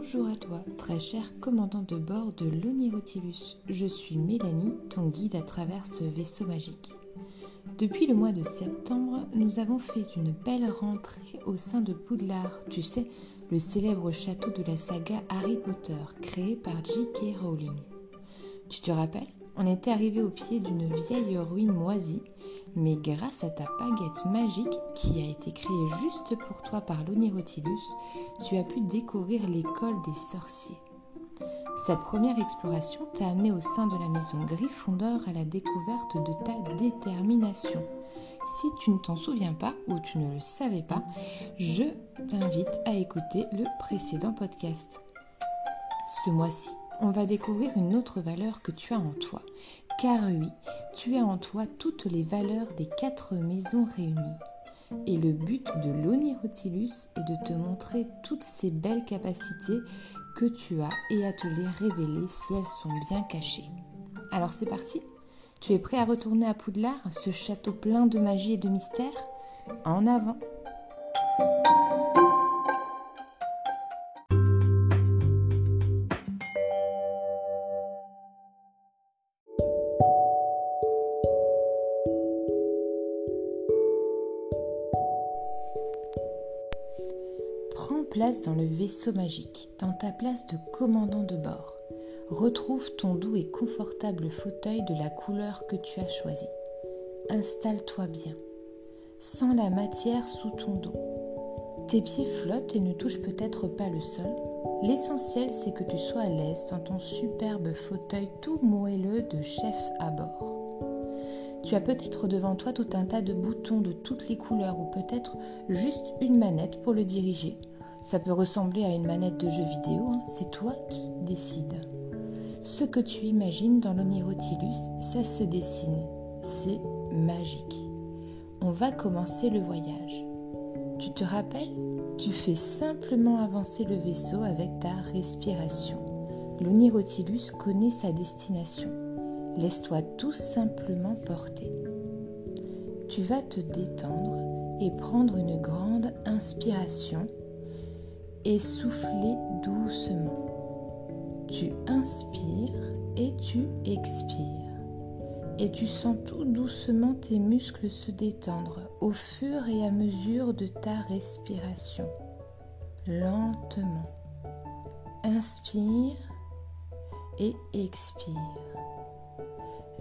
Bonjour à toi, très cher commandant de bord de l'Onirotilus. Je suis Mélanie, ton guide à travers ce vaisseau magique. Depuis le mois de septembre, nous avons fait une belle rentrée au sein de Poudlard, tu sais, le célèbre château de la saga Harry Potter, créé par J.K. Rowling. Tu te rappelles On était arrivé au pied d'une vieille ruine moisie, mais grâce à ta baguette magique qui a été créée juste pour toi par l'Onirotilus, tu as pu découvrir l'école des sorciers. Cette première exploration t'a amené au sein de la maison Gryffondor à la découverte de ta détermination. Si tu ne t'en souviens pas ou tu ne le savais pas, je t'invite à écouter le précédent podcast. Ce mois-ci, on va découvrir une autre valeur que tu as en toi. Car oui, tu as en toi toutes les valeurs des quatre maisons réunies. Et le but de l'Onirotilus est de te montrer toutes ces belles capacités que tu as et à te les révéler si elles sont bien cachées. Alors c'est parti Tu es prêt à retourner à Poudlard, ce château plein de magie et de mystère En avant Prends place dans le vaisseau magique, dans ta place de commandant de bord. Retrouve ton doux et confortable fauteuil de la couleur que tu as choisi. Installe-toi bien. Sens la matière sous ton dos. Tes pieds flottent et ne touchent peut-être pas le sol. L'essentiel, c'est que tu sois à l'aise dans ton superbe fauteuil tout moelleux de chef à bord. Tu as peut-être devant toi tout un tas de boutons de toutes les couleurs ou peut-être juste une manette pour le diriger. Ça peut ressembler à une manette de jeu vidéo, hein. c'est toi qui décides. Ce que tu imagines dans l'Onirotilus, ça se dessine. C'est magique. On va commencer le voyage. Tu te rappelles? Tu fais simplement avancer le vaisseau avec ta respiration. L'Onirotilus connaît sa destination. Laisse-toi tout simplement porter. Tu vas te détendre et prendre une grande inspiration et souffler doucement. Tu inspires et tu expires. Et tu sens tout doucement tes muscles se détendre au fur et à mesure de ta respiration. Lentement. Inspire et expire.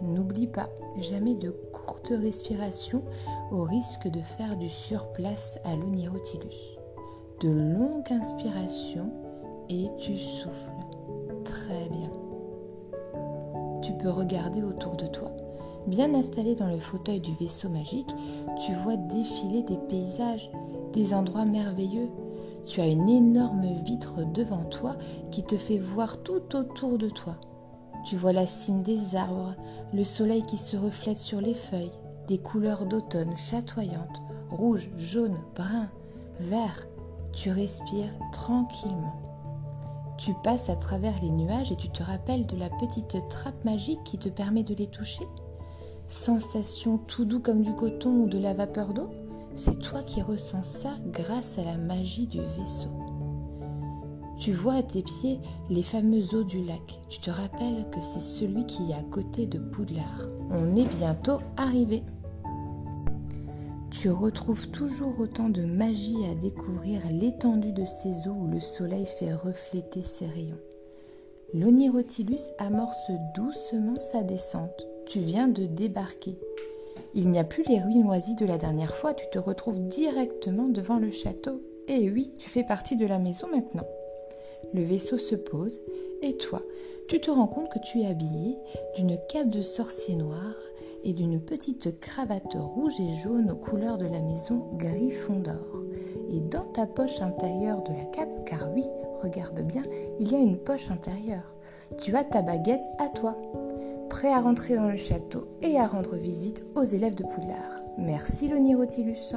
N'oublie pas, jamais de courtes respirations au risque de faire du surplace à l'onirotilus. De longues inspirations et tu souffles. Très bien. Tu peux regarder autour de toi. Bien installé dans le fauteuil du vaisseau magique, tu vois défiler des paysages, des endroits merveilleux. Tu as une énorme vitre devant toi qui te fait voir tout autour de toi. Tu vois la cime des arbres, le soleil qui se reflète sur les feuilles, des couleurs d'automne chatoyantes, rouge, jaune, brun, vert. Tu respires tranquillement. Tu passes à travers les nuages et tu te rappelles de la petite trappe magique qui te permet de les toucher. Sensation tout doux comme du coton ou de la vapeur d'eau, c'est toi qui ressens ça grâce à la magie du vaisseau. Tu vois à tes pieds les fameuses eaux du lac. Tu te rappelles que c'est celui qui est à côté de Poudlard. On est bientôt arrivé. Tu retrouves toujours autant de magie à découvrir l'étendue de ces eaux où le soleil fait refléter ses rayons. L'Onirotilus amorce doucement sa descente. Tu viens de débarquer. Il n'y a plus les ruines moisies de la dernière fois, tu te retrouves directement devant le château. Et oui, tu fais partie de la maison maintenant. Le vaisseau se pose et toi, tu te rends compte que tu es habillé d'une cape de sorcier noir et d'une petite cravate rouge et jaune aux couleurs de la maison Gryffondor. Et dans ta poche intérieure de la cape, car oui, regarde bien, il y a une poche intérieure. Tu as ta baguette à toi, prêt à rentrer dans le château et à rendre visite aux élèves de Poudlard. Merci le Nirotilus.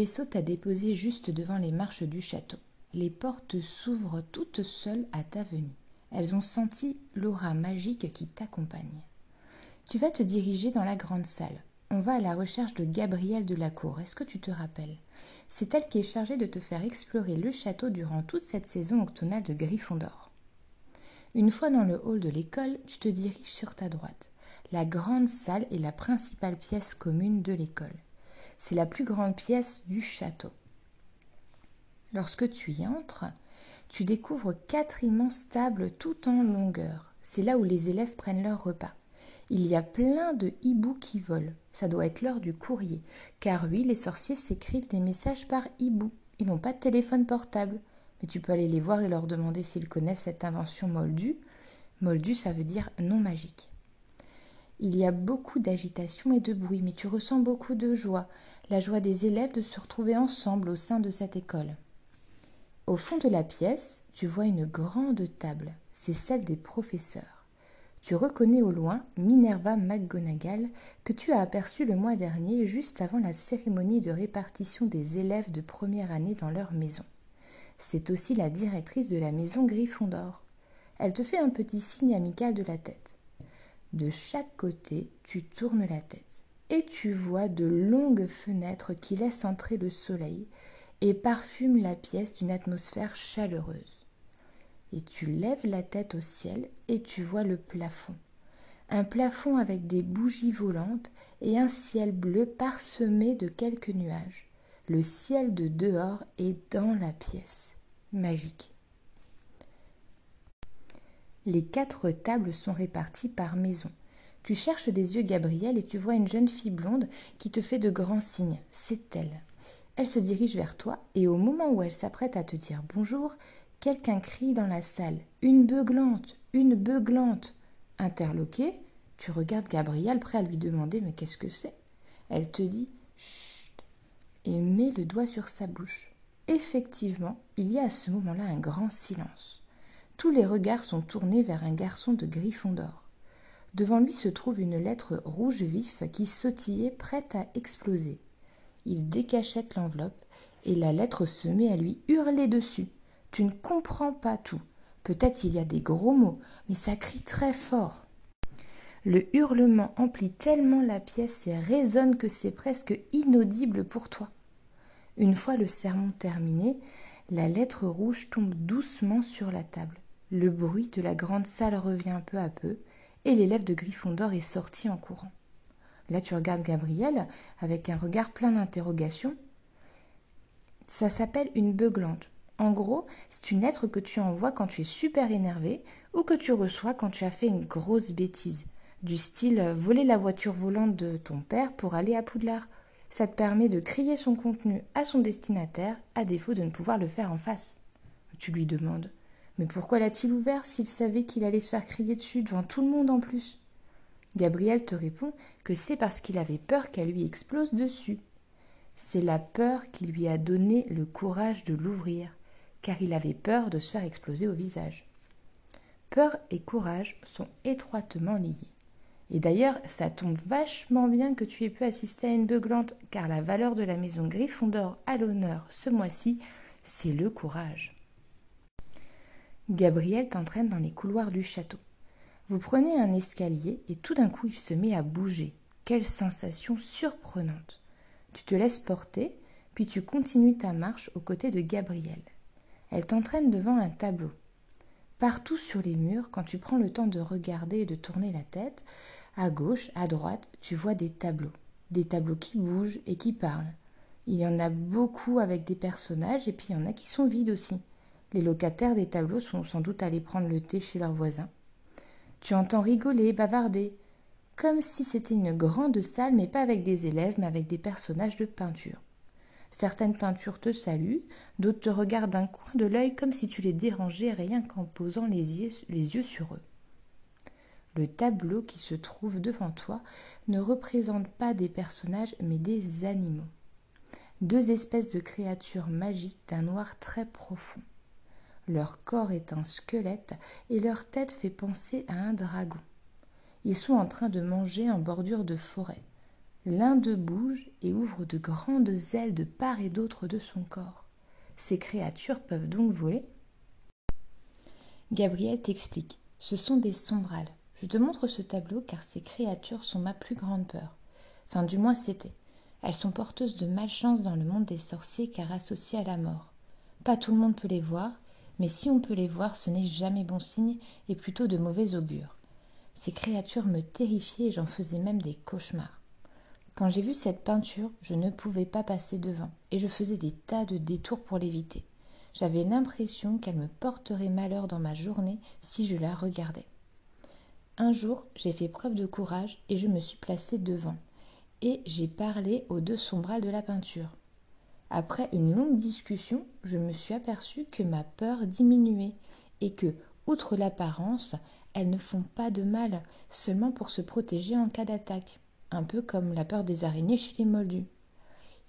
Vaisseau t'a déposé juste devant les marches du château. Les portes s'ouvrent toutes seules à ta venue. Elles ont senti l'aura magique qui t'accompagne. Tu vas te diriger dans la grande salle. On va à la recherche de Gabrielle de la Cour. Est-ce que tu te rappelles? C'est elle qui est chargée de te faire explorer le château durant toute cette saison octonale de Gryffondor. Une fois dans le hall de l'école, tu te diriges sur ta droite. La grande salle est la principale pièce commune de l'école. C'est la plus grande pièce du château. Lorsque tu y entres, tu découvres quatre immenses tables tout en longueur. C'est là où les élèves prennent leur repas. Il y a plein de hiboux qui volent. Ça doit être l'heure du courrier. Car oui, les sorciers s'écrivent des messages par hibou. Ils n'ont pas de téléphone portable. Mais tu peux aller les voir et leur demander s'ils connaissent cette invention moldue. Moldu, ça veut dire non magique. Il y a beaucoup d'agitation et de bruit, mais tu ressens beaucoup de joie, la joie des élèves de se retrouver ensemble au sein de cette école. Au fond de la pièce, tu vois une grande table, c'est celle des professeurs. Tu reconnais au loin Minerva McGonagall que tu as aperçue le mois dernier juste avant la cérémonie de répartition des élèves de première année dans leur maison. C'est aussi la directrice de la maison Gryffondor. Elle te fait un petit signe amical de la tête. De chaque côté, tu tournes la tête et tu vois de longues fenêtres qui laissent entrer le soleil et parfument la pièce d'une atmosphère chaleureuse. Et tu lèves la tête au ciel et tu vois le plafond. Un plafond avec des bougies volantes et un ciel bleu parsemé de quelques nuages. Le ciel de dehors est dans la pièce. Magique. Les quatre tables sont réparties par maison. Tu cherches des yeux Gabriel et tu vois une jeune fille blonde qui te fait de grands signes. C'est elle. Elle se dirige vers toi et au moment où elle s'apprête à te dire bonjour, quelqu'un crie dans la salle Une beuglante Une beuglante Interloqué, tu regardes Gabriel prêt à lui demander Mais qu'est-ce que c'est? Elle te dit Chut et met le doigt sur sa bouche. Effectivement, il y a à ce moment-là un grand silence. Tous les regards sont tournés vers un garçon de d'or. Devant lui se trouve une lettre rouge vif qui sautillait prête à exploser. Il décachette l'enveloppe et la lettre se met à lui hurler dessus. Tu ne comprends pas tout. Peut-être il y a des gros mots, mais ça crie très fort. Le hurlement emplit tellement la pièce et résonne que c'est presque inaudible pour toi. Une fois le sermon terminé, la lettre rouge tombe doucement sur la table. Le bruit de la grande salle revient peu à peu, et l'élève de Gryffondor est sorti en courant. Là, tu regardes Gabriel avec un regard plein d'interrogations. Ça s'appelle une beuglante. En gros, c'est une lettre que tu envoies quand tu es super énervé ou que tu reçois quand tu as fait une grosse bêtise, du style voler la voiture volante de ton père pour aller à Poudlard. Ça te permet de crier son contenu à son destinataire, à défaut de ne pouvoir le faire en face. Tu lui demandes mais pourquoi l'a-t-il ouvert s'il savait qu'il allait se faire crier dessus devant tout le monde en plus? Gabriel te répond que c'est parce qu'il avait peur qu'elle lui explose dessus. C'est la peur qui lui a donné le courage de l'ouvrir, car il avait peur de se faire exploser au visage. Peur et courage sont étroitement liés. Et d'ailleurs, ça tombe vachement bien que tu aies pu assister à une beuglante, car la valeur de la maison Gryffondor à l'honneur ce mois-ci, c'est le courage. Gabriel t'entraîne dans les couloirs du château. Vous prenez un escalier et tout d'un coup il se met à bouger. Quelle sensation surprenante. Tu te laisses porter, puis tu continues ta marche aux côtés de Gabriel. Elle t'entraîne devant un tableau. Partout sur les murs, quand tu prends le temps de regarder et de tourner la tête, à gauche, à droite, tu vois des tableaux. Des tableaux qui bougent et qui parlent. Il y en a beaucoup avec des personnages et puis il y en a qui sont vides aussi. Les locataires des tableaux sont sans doute allés prendre le thé chez leurs voisins. Tu entends rigoler, bavarder, comme si c'était une grande salle, mais pas avec des élèves, mais avec des personnages de peinture. Certaines peintures te saluent, d'autres te regardent d'un coin de l'œil comme si tu les dérangeais rien qu'en posant les yeux, sur eux. Le tableau qui se trouve devant toi ne représente pas des personnages mais des animaux. Deux espèces de créatures magiques d'un noir très profond. Leur corps est un squelette et leur tête fait penser à un dragon. Ils sont en train de manger en bordure de forêt. L'un d'eux bouge et ouvre de grandes ailes de part et d'autre de son corps. Ces créatures peuvent donc voler? Gabriel t'explique. Ce sont des sombrales. Je te montre ce tableau car ces créatures sont ma plus grande peur. Enfin, du moins c'était. Elles sont porteuses de malchance dans le monde des sorciers car associées à la mort. Pas tout le monde peut les voir, mais si on peut les voir, ce n'est jamais bon signe et plutôt de mauvais augure. Ces créatures me terrifiaient et j'en faisais même des cauchemars. Quand j'ai vu cette peinture, je ne pouvais pas passer devant, et je faisais des tas de détours pour l'éviter. J'avais l'impression qu'elle me porterait malheur dans ma journée si je la regardais. Un jour, j'ai fait preuve de courage et je me suis placée devant, et j'ai parlé aux deux sombrales de la peinture. Après une longue discussion, je me suis aperçue que ma peur diminuait et que, outre l'apparence, elles ne font pas de mal, seulement pour se protéger en cas d'attaque, un peu comme la peur des araignées chez les moldus.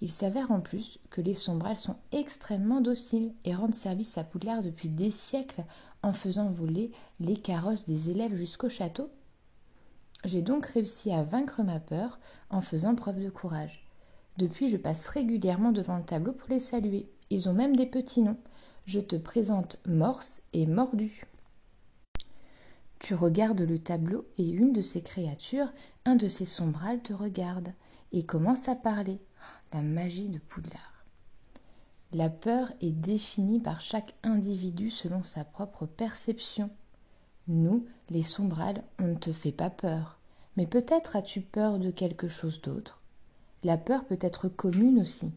Il s'avère en plus que les sombrales sont extrêmement dociles et rendent service à Poudlard depuis des siècles en faisant voler les carrosses des élèves jusqu'au château. J'ai donc réussi à vaincre ma peur en faisant preuve de courage. Depuis, je passe régulièrement devant le tableau pour les saluer. Ils ont même des petits noms. Je te présente Morse et Mordu. Tu regardes le tableau et une de ces créatures, un de ces sombrales te regarde et commence à parler. La magie de Poudlard. La peur est définie par chaque individu selon sa propre perception. Nous, les sombrales, on ne te fait pas peur. Mais peut-être as-tu peur de quelque chose d'autre. La peur peut être commune aussi.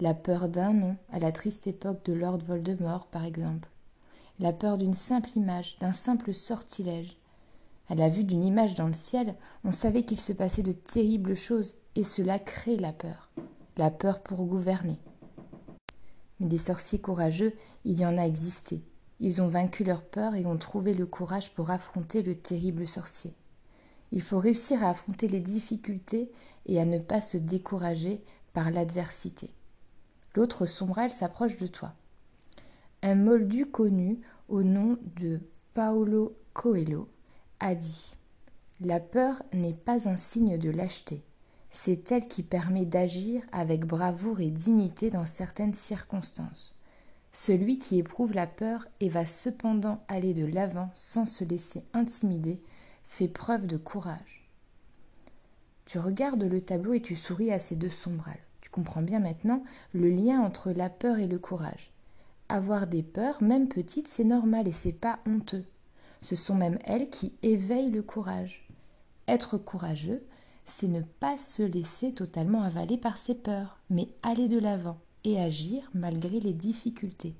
La peur d'un nom, à la triste époque de Lord Voldemort, par exemple la peur d'une simple image, d'un simple sortilège. À la vue d'une image dans le ciel, on savait qu'il se passait de terribles choses, et cela crée la peur. La peur pour gouverner. Mais des sorciers courageux, il y en a existé. Ils ont vaincu leur peur et ont trouvé le courage pour affronter le terrible sorcier. Il faut réussir à affronter les difficultés et à ne pas se décourager par l'adversité. L'autre sombrelle s'approche de toi un moldu connu au nom de Paolo Coelho a dit La peur n'est pas un signe de lâcheté, c'est elle qui permet d'agir avec bravoure et dignité dans certaines circonstances. Celui qui éprouve la peur et va cependant aller de l'avant sans se laisser intimider fait preuve de courage. Tu regardes le tableau et tu souris à ces deux sombrales. Tu comprends bien maintenant le lien entre la peur et le courage. Avoir des peurs, même petites, c'est normal et c'est pas honteux. Ce sont même elles qui éveillent le courage. Être courageux, c'est ne pas se laisser totalement avaler par ses peurs, mais aller de l'avant et agir malgré les difficultés.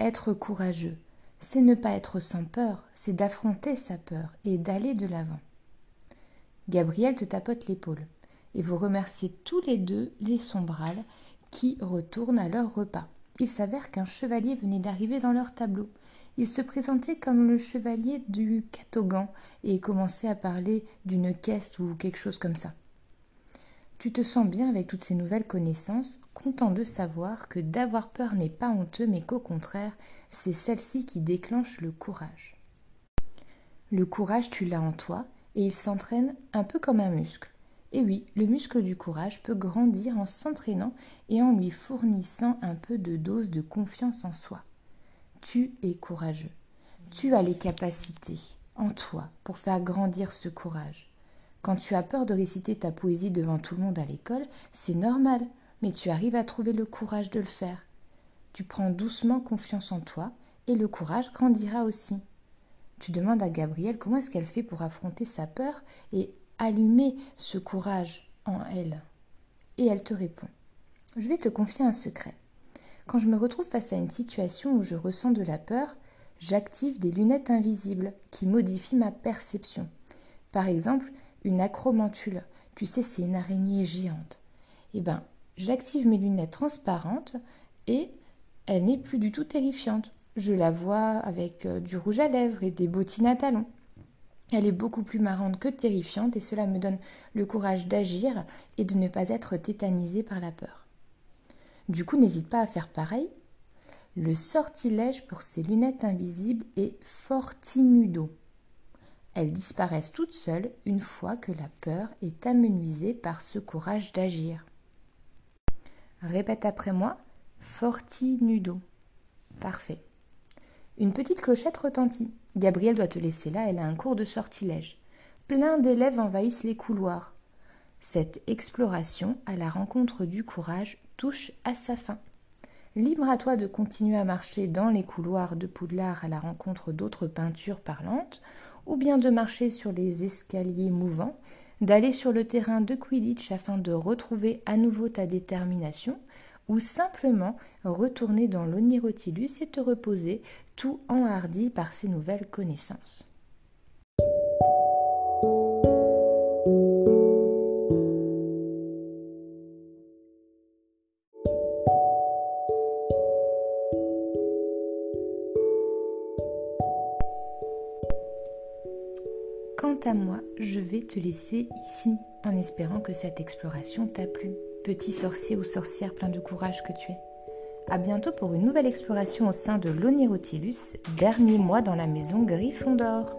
Être courageux, c'est ne pas être sans peur, c'est d'affronter sa peur et d'aller de l'avant. Gabriel te tapote l'épaule, et vous remerciez tous les deux les sombrales qui retournent à leur repas il s'avère qu'un chevalier venait d'arriver dans leur tableau. Il se présentait comme le chevalier du Catogan et commençait à parler d'une caisse ou quelque chose comme ça. Tu te sens bien avec toutes ces nouvelles connaissances, content de savoir que d'avoir peur n'est pas honteux, mais qu'au contraire, c'est celle-ci qui déclenche le courage. Le courage, tu l'as en toi, et il s'entraîne un peu comme un muscle. Et oui, le muscle du courage peut grandir en s'entraînant et en lui fournissant un peu de dose de confiance en soi. Tu es courageux. Tu as les capacités en toi pour faire grandir ce courage. Quand tu as peur de réciter ta poésie devant tout le monde à l'école, c'est normal, mais tu arrives à trouver le courage de le faire. Tu prends doucement confiance en toi et le courage grandira aussi. Tu demandes à Gabrielle comment est-ce qu'elle fait pour affronter sa peur et allumer ce courage en elle Et elle te répond. Je vais te confier un secret. Quand je me retrouve face à une situation où je ressens de la peur, j'active des lunettes invisibles qui modifient ma perception. Par exemple, acromantule. Tu sais, c'est une araignée géante. Eh bien, j'active mes lunettes transparentes et elle n'est plus du tout terrifiante. Je la vois avec euh, du rouge à lèvres et des bottines à talons. Elle est beaucoup plus marrante que terrifiante et cela me donne le courage d'agir et de ne pas être tétanisée par la peur. Du coup, n'hésite pas à faire pareil. Le sortilège pour ces lunettes invisibles est Fortinudo. Elles disparaissent toutes seules une fois que la peur est amenuisée par ce courage d'agir. Répète après moi Fortinudo. Parfait. Une petite clochette retentit. Gabrielle doit te laisser là, elle a un cours de sortilège. Plein d'élèves envahissent les couloirs. Cette exploration à la rencontre du courage touche à sa fin. Libre à toi de continuer à marcher dans les couloirs de Poudlard à la rencontre d'autres peintures parlantes, ou bien de marcher sur les escaliers mouvants, d'aller sur le terrain de Quidditch afin de retrouver à nouveau ta détermination, ou simplement retourner dans l'Onirotilus et te reposer, tout enhardi par ces nouvelles connaissances. Quant à moi, je vais te laisser ici en espérant que cette exploration t'a plu, petit sorcier ou sorcière plein de courage que tu es. A bientôt pour une nouvelle exploration au sein de l'Onirotilus, dernier mois dans la maison Gryffondor.